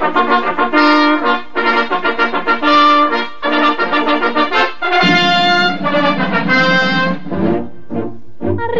Thank you.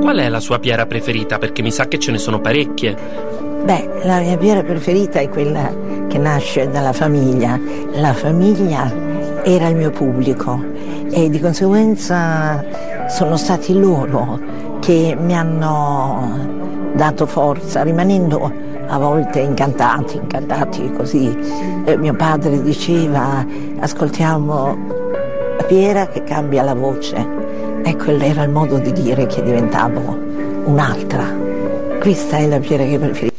Qual è la sua piera preferita? Perché mi sa che ce ne sono parecchie. Beh, la mia piera preferita è quella che nasce dalla famiglia. La famiglia era il mio pubblico e di conseguenza sono stati loro che mi hanno dato forza, rimanendo a volte incantati, incantati così. Eh, mio padre diceva ascoltiamo Piera che cambia la voce. Ecco, era il modo di dire che diventavo un'altra. Questa è la Piera che preferisco.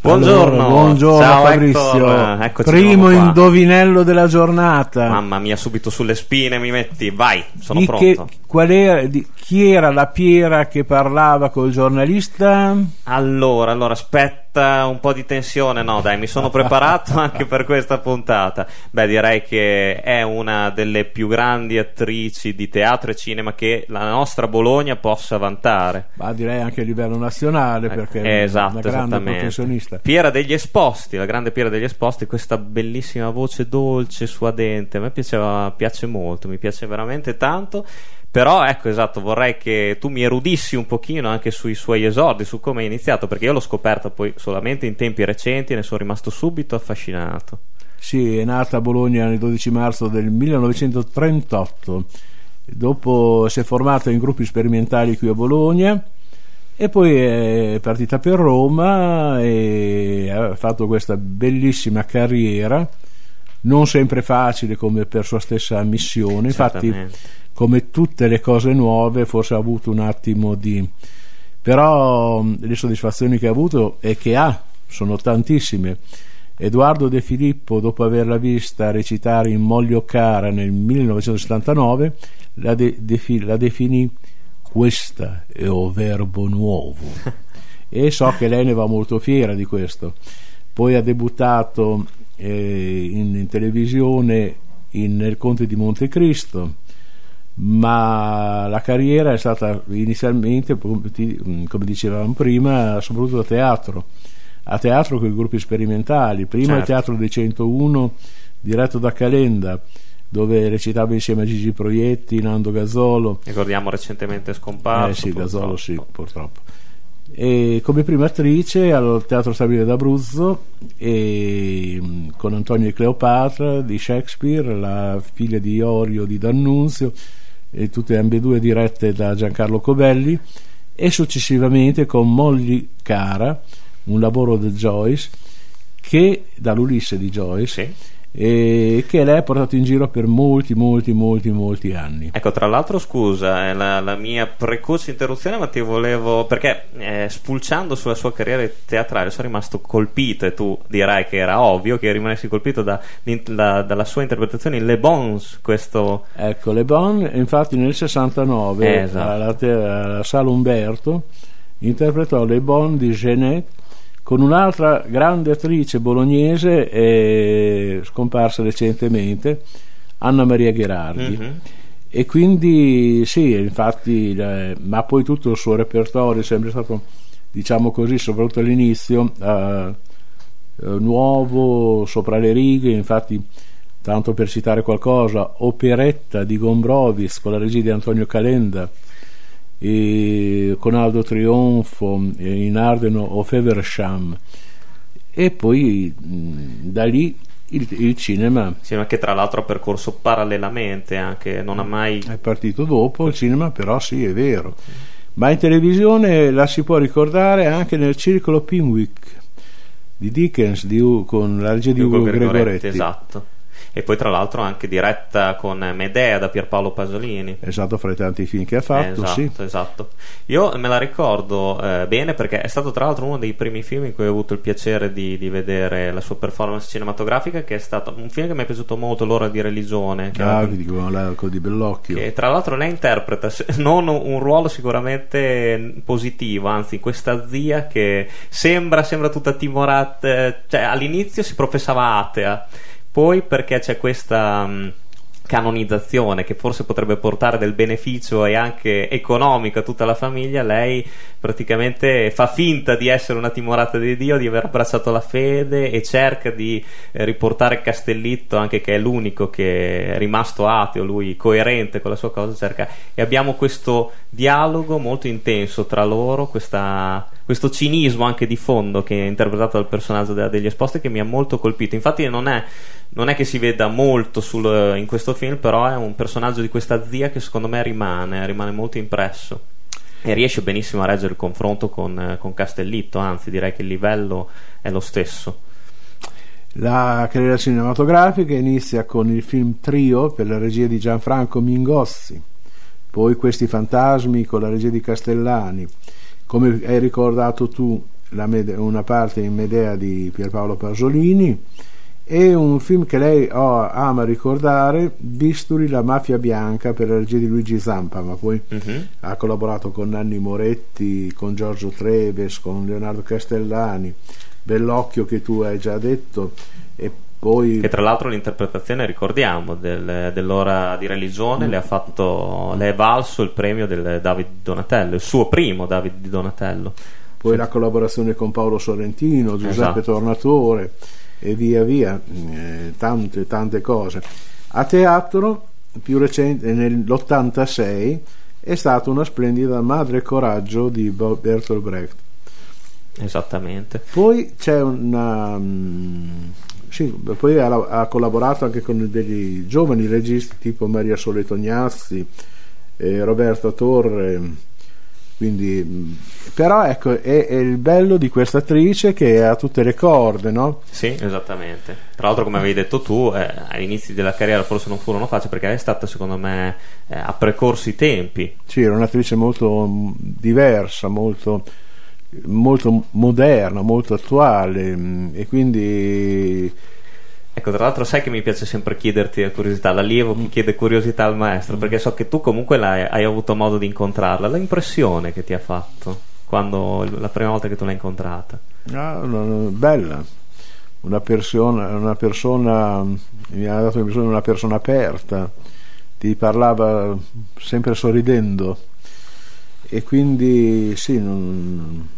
Buongiorno, Allora, buongiorno Ciao, Fabrizio. Hector. Eccoci Primo indovinello della giornata. Mamma mia, subito sulle spine mi metti. Vai, sono Di che- pronto. qual era, di- chi era la Piera che parlava col giornalista? Allora, allora, aspetta un po' di tensione. No, dai, mi sono preparato anche per questa puntata. Beh, direi che è una delle più grandi attrici di teatro e cinema che la nostra Bologna possa vantare. Ma direi anche a livello nazionale perché è esatto, una grande esattamente. professionista. Piera degli Esposti, la grande Piera degli Esposti, questa bellissima voce dolce, suadente. A me piaceva, piace molto, mi piace veramente tanto. Però ecco esatto, vorrei che tu mi erudissi un pochino anche sui suoi esordi, su come è iniziato, perché io l'ho scoperta poi solamente in tempi recenti e ne sono rimasto subito affascinato. Sì, è nata a Bologna il 12 marzo del 1938. Dopo si è formata in gruppi sperimentali qui a Bologna e poi è partita per Roma e ha fatto questa bellissima carriera, non sempre facile come per sua stessa missione. Infatti. Come tutte le cose nuove, forse ha avuto un attimo di... però mh, le soddisfazioni che ha avuto e che ha sono tantissime. Edoardo De Filippo, dopo averla vista recitare in Moglio Cara nel 1979, la, de- defi- la definì questa è o verbo nuovo e so che lei ne va molto fiera di questo. Poi ha debuttato eh, in, in televisione in Nel Conte di Montecristo, ma la carriera è stata inizialmente, come ti- come dicevamo prima, soprattutto a teatro, a teatro con i gruppi sperimentali, prima il Certo. Teatro dei 101 diretto da Calenda, dove recitava insieme a Gigi Proietti, Nando Gazzolo, Ricordiamo recentemente scomparso. eh sì, Gazzolo purtroppo. sì, purtroppo. E come prima attrice al Teatro Stabile d'Abruzzo e, mh, con Antonio e Cleopatra di Shakespeare, la figlia di Iorio di D'Annunzio, e tutte ambedue dirette da Giancarlo Cobelli, e successivamente con Molly Cara, un lavoro di Joyce, che dall'Ulisse di Joyce, Sì. E che lei ha portato in giro per molti, molti, molti, molti anni. Ecco, tra l'altro, scusa, è la, la mia precoce interruzione, ma ti volevo. perché eh, spulciando sulla sua carriera teatrale sono rimasto colpito, e tu dirai che era ovvio che rimanessi colpito da- da- dalla sua interpretazione in Le Bons, questo. Ecco, Le Bon, infatti nel 69 Eh, esatto. alla, te- alla Sala Umberto interpretò Le Bon di Genet con un'altra grande attrice bolognese eh, scomparsa recentemente, Anna Maria Gherardi. Mhm. E quindi sì, infatti, eh, ma poi tutto il suo repertorio è sempre stato, diciamo così, soprattutto all'inizio, eh, eh, nuovo, sopra le righe, infatti, tanto per citare qualcosa, Operetta di Gombrovis con la regia di Antonio Calenda, con Aldo Trionfo eh, in Ardeno o Feversham e poi mh, da lì il, il cinema Sì, ma che tra l'altro ha percorso parallelamente anche, non ha mai. è partito dopo, il cinema però sì è vero, ma in televisione la si può ricordare anche nel circolo Pinwick di Dickens di con la regia di Ugo Gregoretti. Esatto. E poi tra l'altro anche diretta con Medea da Pierpaolo Pasolini. Esatto, fra i tanti film che ha fatto, esatto, sì. Esatto. Io me la ricordo eh, bene perché è stato tra l'altro uno dei primi film in cui ho avuto il piacere di, di, vedere la sua performance cinematografica, che è stato un film che mi è piaciuto molto, L'ora di religione. Che ah, di l'arco di Bellocchio. Che tra l'altro lei interpreta non un ruolo sicuramente positivo, anzi questa zia che sembra, sembra tutta timorata, cioè all'inizio si professava atea poi perché c'è questa mh, canonizzazione che forse potrebbe portare del beneficio e anche economico a tutta la famiglia, lei praticamente fa finta di essere una timorata di Dio, di aver abbracciato la fede e cerca di eh, riportare Castellitto, anche che è l'unico che è rimasto ateo, lui coerente con la sua cosa, cerca e abbiamo questo dialogo molto intenso tra loro, questa questo cinismo anche di fondo che è interpretato dal personaggio degli esposti che mi ha molto colpito. Infatti, non è, non è che si veda molto sul, in questo film, però è un personaggio di questa zia che secondo me rimane, rimane molto impresso. E riesce benissimo a reggere il confronto con, con Castellitto, anzi, direi che il livello è lo stesso. La carriera cinematografica inizia con il film Trio per la regia di Gianfranco Mingozzi, poi Questi fantasmi con la regia di Castellani. Come hai ricordato tu, Mede- una parte in Medea di Pierpaolo Pasolini e un film che lei oh, ama ricordare, Bisturi, la mafia bianca per la regia di Luigi Zampa, ma poi uh-huh. ha collaborato con Nanni Moretti, con Giorgio Treves, con Leonardo Castellani, Bellocchio che tu hai già detto e poi... Che tra l'altro l'interpretazione, ricordiamo, del, dell'ora di religione mm. le ha fatto, le è valso il premio del David Donatello, il suo primo David Donatello. Poi sì. la collaborazione con Paolo Sorrentino, Giuseppe esatto. Tornatore e via via, eh, tante tante cose. A teatro, più recente, nell'86, è stata una splendida Madre Coraggio di Bertolt Brecht. Esattamente. Poi c'è una... Um, sì, poi ha, ha, collaborato anche con degli giovani registi tipo Maria Sole Tognazzi, eh, Roberto Torre. Quindi, però ecco, è, è, il bello di questa attrice che ha tutte le corde, no? Sì, esattamente. Tra l'altro, come avevi detto tu, eh, all'inizio della carriera forse non furono facili perché è stata, secondo me, eh, ha precorso i tempi. Sì, era un'attrice molto mm, diversa, molto molto moderna, molto attuale mm, e quindi... Ecco, tra l'altro sai che mi piace sempre chiederti la curiosità, l'allievo che chiede curiosità al maestro, perché so che tu comunque hai avuto modo di incontrarla, l'impressione che ti ha fatto quando la prima volta che tu l'hai incontrata? Ah, bella, una persona, una persona, mi ha dato l'impressione di una persona aperta, ti parlava sempre sorridendo. E quindi sì, non,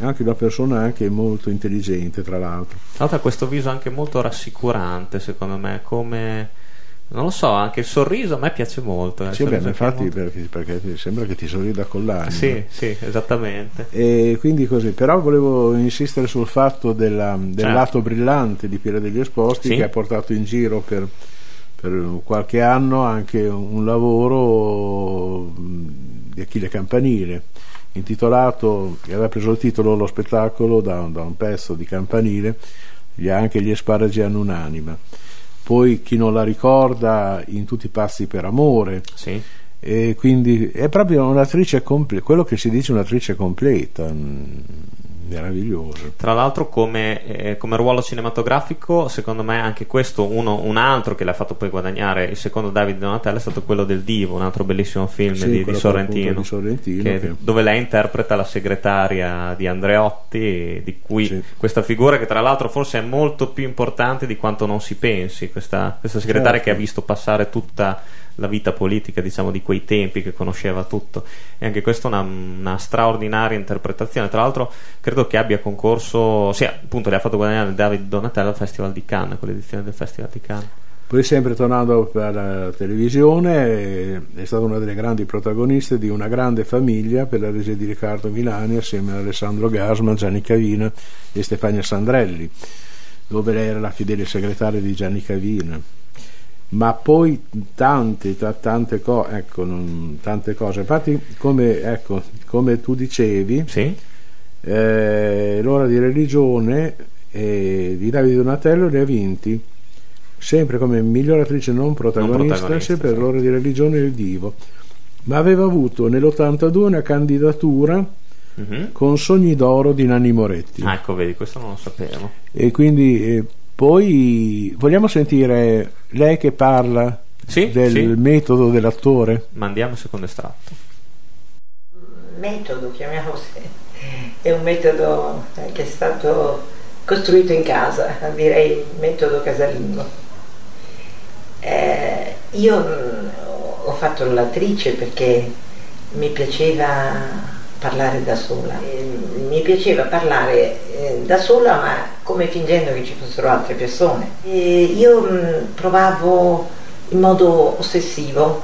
anche una persona anche molto intelligente tra l'altro ha questo viso anche molto rassicurante secondo me come non lo so, anche il sorriso a me piace molto. Eh, sì, beh, infatti molto... perché, perché, sembra che ti sorrida con l'anima. Sì, sì, esattamente. E quindi così, però volevo insistere sul fatto della, del certo. lato brillante di Piera degli Esposti sì. che ha portato in giro per, per, qualche anno anche un lavoro di Achille Campanile intitolato, che aveva preso il titolo Lo spettacolo da, da un pezzo di campanile, gli, anche gli asparagi hanno un'anima. Poi chi non la ricorda, in tutti i passi per amore. Sì. E quindi è proprio un'attrice completa, quello che si dice un'attrice completa meraviglioso. Tra l'altro, come, eh, come, ruolo cinematografico, secondo me anche questo, uno, un altro che l'ha fatto poi guadagnare il secondo David Donatello è stato quello del Divo, un altro bellissimo film sì, di, di, Sorrentino, di Sorrentino che, che... dove lei interpreta la segretaria di Andreotti, di cui sì. questa figura che tra l'altro forse è molto più importante di quanto non si pensi, questa, questa segretaria certo. che ha visto passare tutta la vita politica diciamo di quei tempi che conosceva tutto. E anche questa è una, una, straordinaria interpretazione. Tra l'altro credo che abbia concorso sì appunto le ha fatto guadagnare David Donatello al Festival di Cannes con l'edizione del Festival di Cannes. Poi sempre tornando alla televisione è stata una delle grandi protagoniste di una grande famiglia per la regia di Riccardo Milani assieme a Alessandro Gasman, Gianni Cavina e Stefania Sandrelli dove lei era la fedele segretaria di Gianni Cavina ma poi tante, tante, co- ecco, non, tante cose. Infatti, come, ecco, come tu dicevi, sì? eh, l'ora di religione eh, di Davide Donatello ne ha vinti sempre come miglior attrice non protagonista, Non protagonista, sempre per sì. l'ora di religione il divo. Ma aveva avuto nell'82 una candidatura Mhm. con Sogni d'oro di Nanni Moretti. Ah, ecco, vedi, questo non lo sapevo. E quindi eh, poi vogliamo sentire lei che parla Sì, del sì. metodo dell'attore? Mandiamo il secondo estratto. metodo, chiamiamolo così, è un metodo eh, che è stato costruito in casa, direi metodo casalingo. Eh, io mh, ho fatto l'attrice perché mi piaceva parlare da sola, mi piaceva parlare eh, da sola ma come fingendo che ci fossero altre persone. E io mh, provavo in modo ossessivo,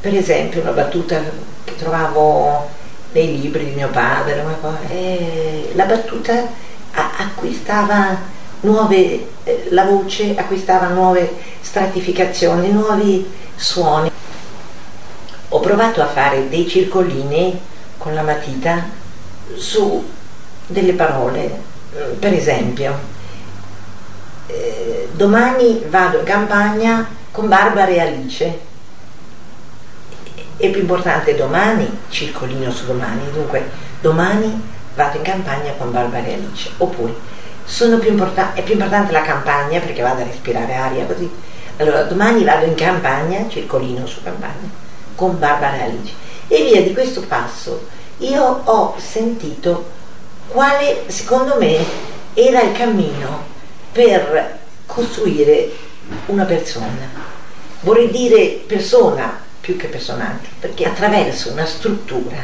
per esempio una battuta che trovavo nei libri di mio padre, una cosa, e la battuta acquistava nuove, eh, la voce acquistava nuove stratificazioni, nuovi suoni. Ho provato a fare dei circolini con la matita su delle parole, Mm, per esempio, eh, domani vado in campagna con Barbara e Alice. È più importante domani, circolino su domani, dunque domani vado in campagna con Barbara e Alice. Oppure più importa- è più importante la campagna perché vado a respirare aria così. Allora domani vado in campagna, circolino su campagna, con Barbara e Alice. E via di questo passo io ho sentito quale secondo me era il cammino per costruire una persona. Vorrei dire persona più che personaggio, perché attraverso una struttura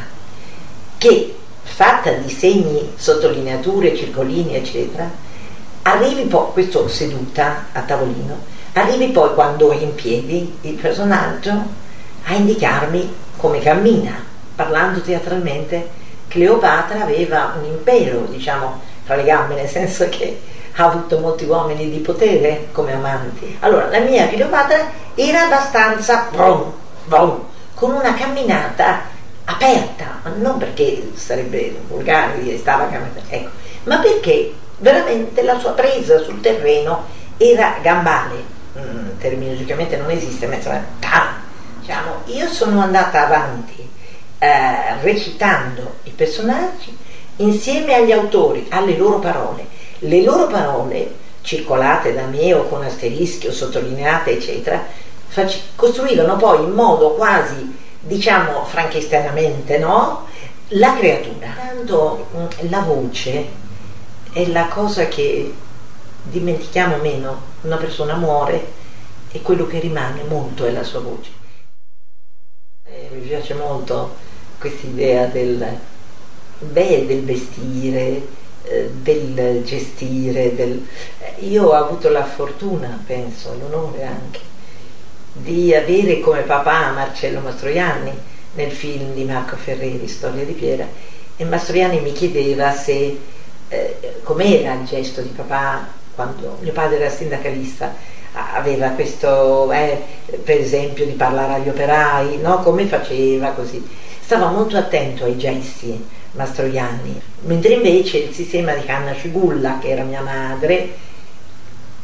che fatta di segni, sottolineature, circolini, eccetera, arrivi poi, questo seduta a tavolino, arrivi poi quando è in piedi il personaggio a indicarmi come cammina, parlando teatralmente. Cleopatra aveva un impero, diciamo, fra le gambe, nel senso che ha avuto molti uomini di potere come amanti. Allora, la mia Cleopatra era abbastanza brum, brum, con una camminata aperta, non perché sarebbe volgare dire stava camminando, ecco, ma perché veramente la sua presa sul terreno era gambale, mm, terminologicamente non esiste, ma insomma, ta, diciamo, io sono andata avanti eh, recitando i personaggi insieme agli autori, alle loro parole. Le loro parole, circolate da me o con asterischi o sottolineate, eccetera, fac- costruivano poi in modo quasi, diciamo, frankensteinamente, no? La creatura. Tanto mm, la voce è la cosa che dimentichiamo meno. Una persona muore e quello che rimane molto è la sua voce. Eh, mi piace molto questa idea del, beh, del vestire, eh, del gestire. Del... eh, Io ho avuto la fortuna, penso, l'onore anche, di avere come papà Marcello Mastroianni nel film di Marco Ferreri, Storia di Piera, e Mastroianni mi chiedeva se eh, com'era il gesto di papà quando mio padre era sindacalista, aveva questo, eh, per esempio, di parlare agli operai, no? come faceva così. Stava molto attento ai gesti Mastroianni, mentre invece il sistema di Canna Cigulla, che era mia madre,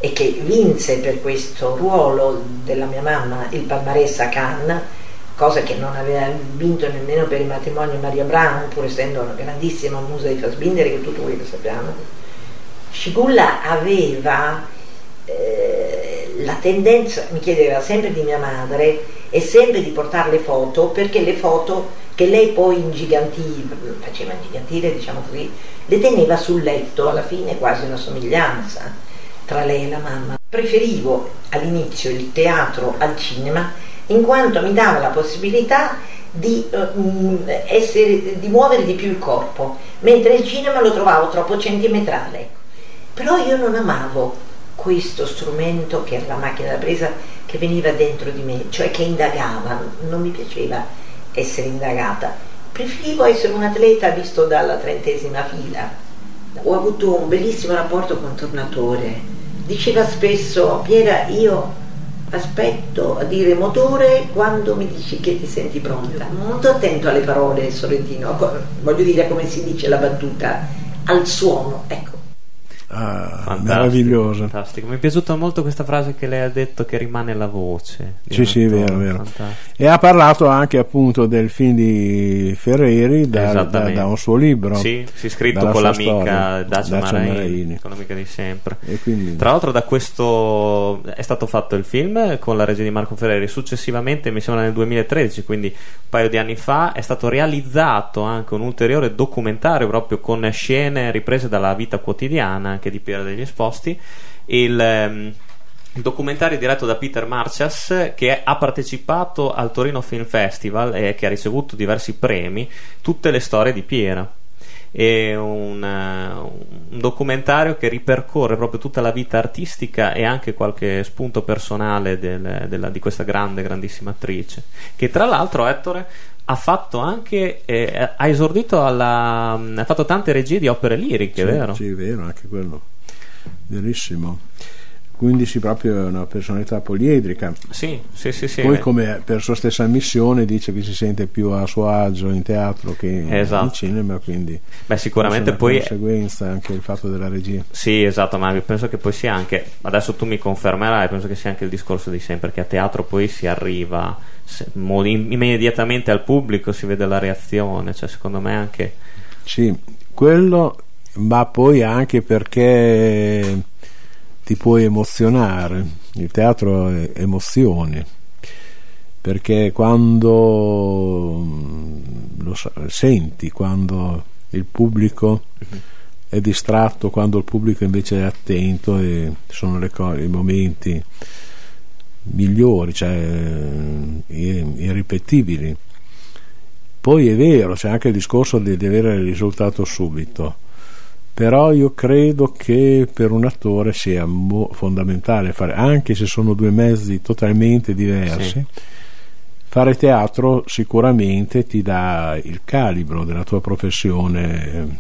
e che vinse per questo ruolo della mia mamma il palmarès a Cannes, cosa che non aveva vinto nemmeno per il matrimonio Maria Brown, pur essendo una grandissima musa di Fassbinder, che tutto quello che sappiamo. Scigulla aveva eh, la tendenza, mi chiedeva sempre di mia madre e sempre di portare le foto, perché le foto che lei poi ingigantì, faceva ingigantire, diciamo così, le teneva sul letto, alla fine quasi una somiglianza tra lei e la mamma. Preferivo all'inizio il teatro al cinema in quanto mi dava la possibilità di, eh, essere, di muovere di più il corpo, mentre il cinema lo trovavo troppo centimetrale. ecco. Però io non amavo questo strumento che era la macchina da presa che veniva dentro di me, cioè che indagava, non mi piaceva essere indagata. Preferivo essere un atleta visto dalla trentesima fila. Ho avuto un bellissimo rapporto con Tornatore. Diceva spesso, Piera, io aspetto a dire motore quando mi dici che ti senti pronta. Molto attento alle parole, Sorrentino, voglio dire come si dice la battuta, al suono, ecco. Ah, Fantastico, meravigliosa. fantastico. Mi è piaciuta molto questa frase che lei ha detto che rimane la voce. Sì, sì, attore. vero, vero. E ha parlato anche appunto del film di Ferreri da, da- da un suo libro. Sì, sì, scritto dalla con l'amica Dacia, Maraini, Maraini. con l'amica di sempre. Quindi, Tra l'altro da questo è stato fatto il film con la regia di Marco Ferreri, successivamente mi sembra nel 2013, quindi un paio di anni fa, è stato realizzato anche un ulteriore documentario proprio con scene riprese dalla vita quotidiana anche di Piera degli Esposti. Il, ehm, il documentario diretto da Peter Marcias che ha partecipato al Torino Film Festival e che ha ricevuto diversi premi, tutte le storie di Piera è un, eh, un documentario che ripercorre proprio tutta la vita artistica e anche qualche spunto personale del- della- di questa grande, grandissima attrice. Che tra l'altro, Ettore ha fatto anche, eh, ha esordito alla, ha fatto tante regie di opere liriche, sì, vero? Sì, vero, anche quello. Verissimo. Quindi sì, proprio è una personalità poliedrica. Sì, sì, sì. sì. Poi, come per sua stessa missione, dice che si sente più a suo agio in teatro che Esatto. in cinema. Quindi Beh, sicuramente una poi conseguenza anche il fatto della regia. Sì, esatto, ma penso che poi sia anche, adesso tu mi confermerai, penso che sia anche il discorso di sempre, che a teatro poi si arriva immediatamente al pubblico, si vede la reazione, cioè secondo me anche... Sì, quello, ma poi anche perché ti puoi emozionare. Il teatro è emozioni. Perché quando mm, lo senti, quando il pubblico è distratto, quando il pubblico invece è attento, e sono co- i momenti migliori, cioè eh, irripetibili. Poi è vero, c'è anche il discorso di, di avere il risultato subito, però io credo che per un attore sia mo- fondamentale fare, anche se sono due mezzi totalmente diversi, Sì. fare teatro sicuramente ti dà il calibro della tua professione. ehm,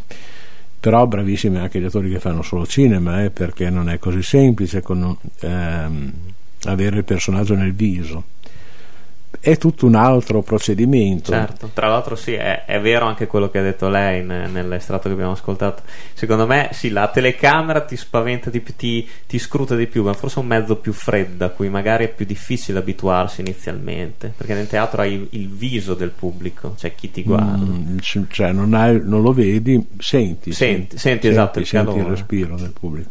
Però bravissimi anche gli attori che fanno solo cinema, eh, perché non è così semplice con, ehm, avere il personaggio nel viso. È tutto un altro procedimento. Certo, tra l'altro sì, è, è vero anche quello che ha detto lei in- nell'estratto che abbiamo ascoltato. Secondo me sì, la telecamera ti spaventa di più, ti, ti scruta di più, ma forse è un mezzo più freddo a cui magari è più difficile abituarsi inizialmente, perché nel teatro hai il viso del pubblico, cioè chi ti guarda. Mm, cioè non, hai- non lo vedi, senti, Senti, senti, esatto, il senti il calore. respiro del pubblico.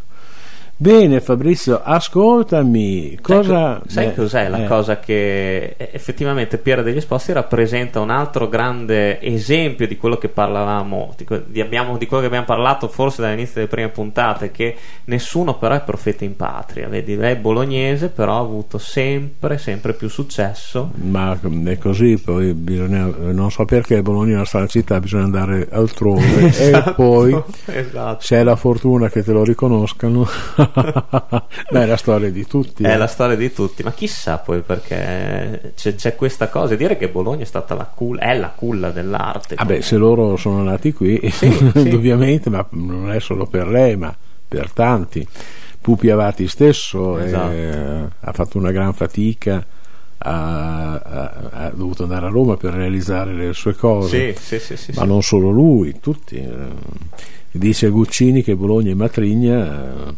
Bene Fabrizio, ascoltami, cosa... Sai, sai eh, cos'è la eh, cosa che eh, effettivamente Piera degli Esposti rappresenta un altro grande esempio di quello che parlavamo, di, abbiamo- di quello che abbiamo parlato forse dall'inizio delle prime puntate, che nessuno però è profeta in patria, vedi, lei è bolognese però ha avuto sempre, sempre più successo. Ma è così, poi bisogna, non so perché Bologna è una strana città, bisogna andare altrove. E poi esatto. se hai la fortuna che te lo riconoscano, beh, è la storia di tutti. È eh. la storia di tutti, ma chissà poi perché c'è, c'è questa cosa, dire che Bologna è stata la culla, è la culla dell'arte. Ah beh, se loro sono nati qui, sì. indubbiamente, ma non è solo per lei, ma per tanti. Pupi Avati stesso eh, Esatto. ha fatto una gran fatica, ha, ha- ha dovuto andare a Roma per realizzare le sue cose, Sì, sì, sì, sì, ma sì. non solo lui, tutti. eh. Dice Guccini che Bologna e Matrigna...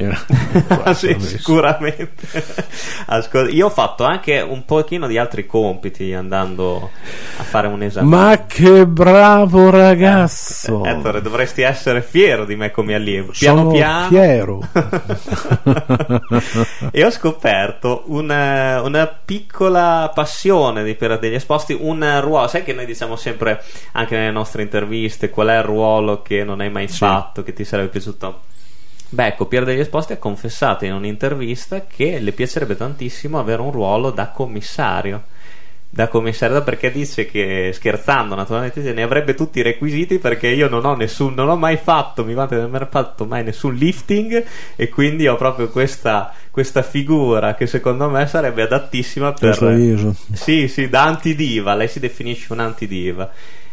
eh, sì, sicuramente. Ascolta, io ho fatto anche un pochino di altri compiti andando a fare un esame. Ma che bravo ragazzo! Ettore, dovresti essere fiero di me come allievo. Piano Sono piano. fiero. e ho scoperto una, una piccola passione di Piera degli Esposti, un ruolo. Sai che noi diciamo sempre anche nelle nostre interviste qual è il ruolo che non hai mai Sì. fatto, che ti sarebbe piaciuto. Beh, ecco, Pier degli Esposti ha confessato in un'intervista che le piacerebbe tantissimo avere un ruolo da commissario. Da commissario perché dice che scherzando naturalmente ne avrebbe tutti i requisiti perché io non ho nessun non ho mai fatto mi vante di non aver fatto mai nessun lifting e quindi ho proprio questa, questa figura che secondo me sarebbe adattissima per sì, sì, da antidiva, lei si definisce un'antidiva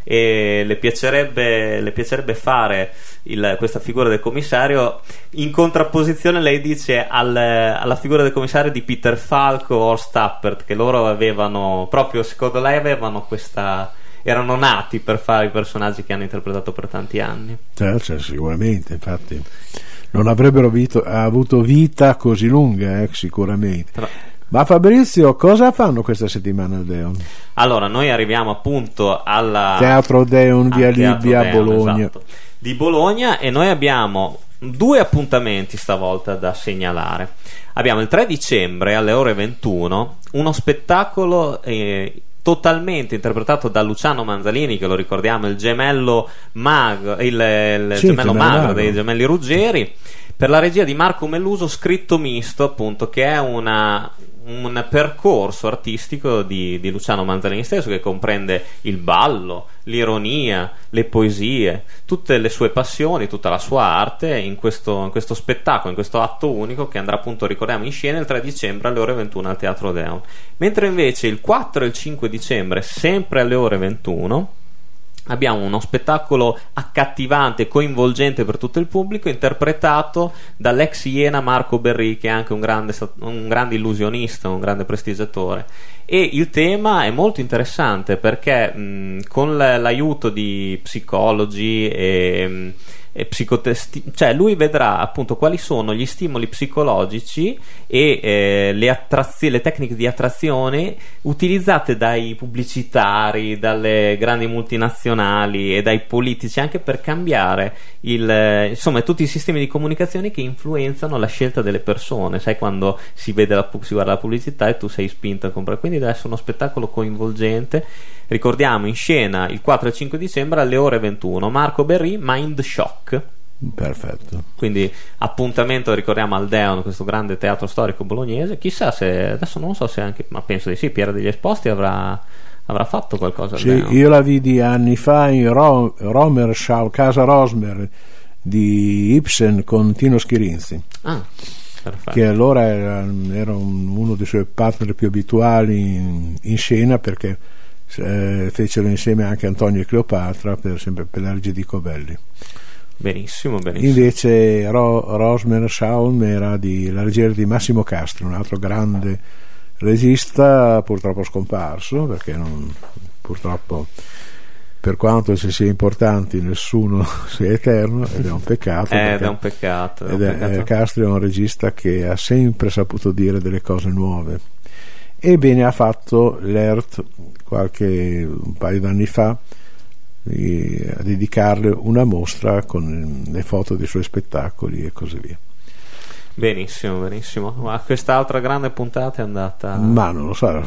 e le piacerebbe, le piacerebbe fare il- questa figura del commissario in contrapposizione lei dice al- alla figura del commissario di Peter Falco o Horst Tappert che loro avevano proprio secondo lei avevano questa erano nati per fare i personaggi che hanno interpretato per tanti anni. Certo, sicuramente, infatti non avrebbero vito, avuto vita così lunga, eh, sicuramente. Però, ma Fabrizio, cosa fanno questa settimana al Deon? Allora, noi arriviamo appunto al Teatro Deon, via Libia, Deon, Bologna. Esatto, di Bologna e noi abbiamo due appuntamenti stavolta da segnalare. Abbiamo il 3 dicembre alle ore 21 uno spettacolo eh, totalmente interpretato da Luciano Manzalini, che lo ricordiamo, il gemello, mag, il, il sì, gemello magro dei gemelli Ruggeri, per la regia di Marco Melluso, scritto misto, appunto, che è una, un percorso artistico di, di, Luciano Manzalini stesso che comprende il ballo, l'ironia, le poesie, tutte le sue passioni, tutta la sua arte in questo, in questo spettacolo, in questo atto unico che andrà appunto, ricordiamo, in scena il 3 dicembre alle ore 21 al Teatro Deon. Mentre invece il 4 e il 5 dicembre, sempre alle ore 21, abbiamo uno spettacolo accattivante, coinvolgente per tutto il pubblico, interpretato dall'ex Iena Marco Berri, che è anche un grande, un grande illusionista, un grande prestigiatore. E il tema è molto interessante perché mh, con l'aiuto di psicologi e. Mh, psicotesti- cioè lui vedrà appunto quali sono gli stimoli psicologici e eh, le, attrazio- le tecniche di attrazione utilizzate dai pubblicitari, dalle grandi multinazionali e dai politici anche per cambiare il, insomma tutti i sistemi di comunicazione che influenzano la scelta delle persone. Sai quando si, vede la, si guarda la pubblicità e tu sei spinto a comprare, quindi deve essere uno spettacolo coinvolgente Ricordiamo in scena il 4 e 5 dicembre alle ore 21 Marco Berry Mind Shock. Perfetto. Quindi appuntamento, ricordiamo al Deon, questo grande teatro storico bolognese. Chissà se adesso non so se anche, ma penso di sì, Piera degli Esposti avrà, avrà fatto qualcosa. Sì, io la vidi anni fa in Ro- Romerschau, Casa Rosmer di Ibsen con Tino Schirinzi. Ah. Che allora era, era un, uno dei suoi partner più abituali in, in scena perché eh, fecero insieme anche Antonio e Cleopatra per, sempre per la regia di Covelli benissimo, benissimo. invece Ro, Rosmer Schaum era di, la regia di Massimo Castro un altro grande regista purtroppo scomparso perché non, purtroppo per quanto si sia importanti nessuno sia eterno ed è un peccato eh, ed è un peccato, è un peccato. È, Castro è un regista che ha sempre saputo dire delle cose nuove Ebbene ha fatto l'ERT qualche un paio d'anni fa a dedicarle una mostra con le foto dei suoi spettacoli e così via. Benissimo, benissimo. Ma quest'altra grande puntata è andata. Ma non lo so,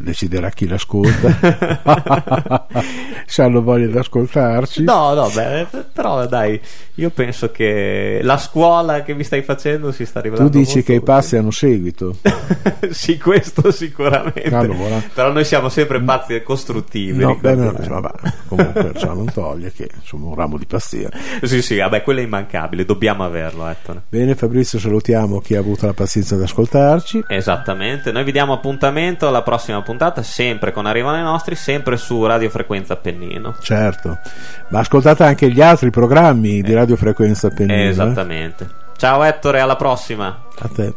deciderà chi l'ascolta. Se hanno voglia di ascoltarci. No no beh, però dai io penso che la scuola che mi stai facendo si sta rivelando tu dici che i passi hanno seguito. Sì questo sicuramente. Allora. però noi siamo sempre pazzi e costruttivi no, beh, no, vabbè, comunque ciò non toglie che insomma un ramo di pazzia. Sì sì vabbè quello è immancabile dobbiamo averlo Ettore. bene Fabrizio salutiamo chi ha avuto la pazienza di ascoltarci. Esattamente noi vi diamo appuntamento alla prossima puntata sempre con Arrivano i nostri, sempre su Radio Frequenza Appennino. Certo, ma ascoltate anche gli altri programmi di eh. Radio Frequenza Appennino. Eh. Esattamente. Ciao Ettore, alla prossima. A te.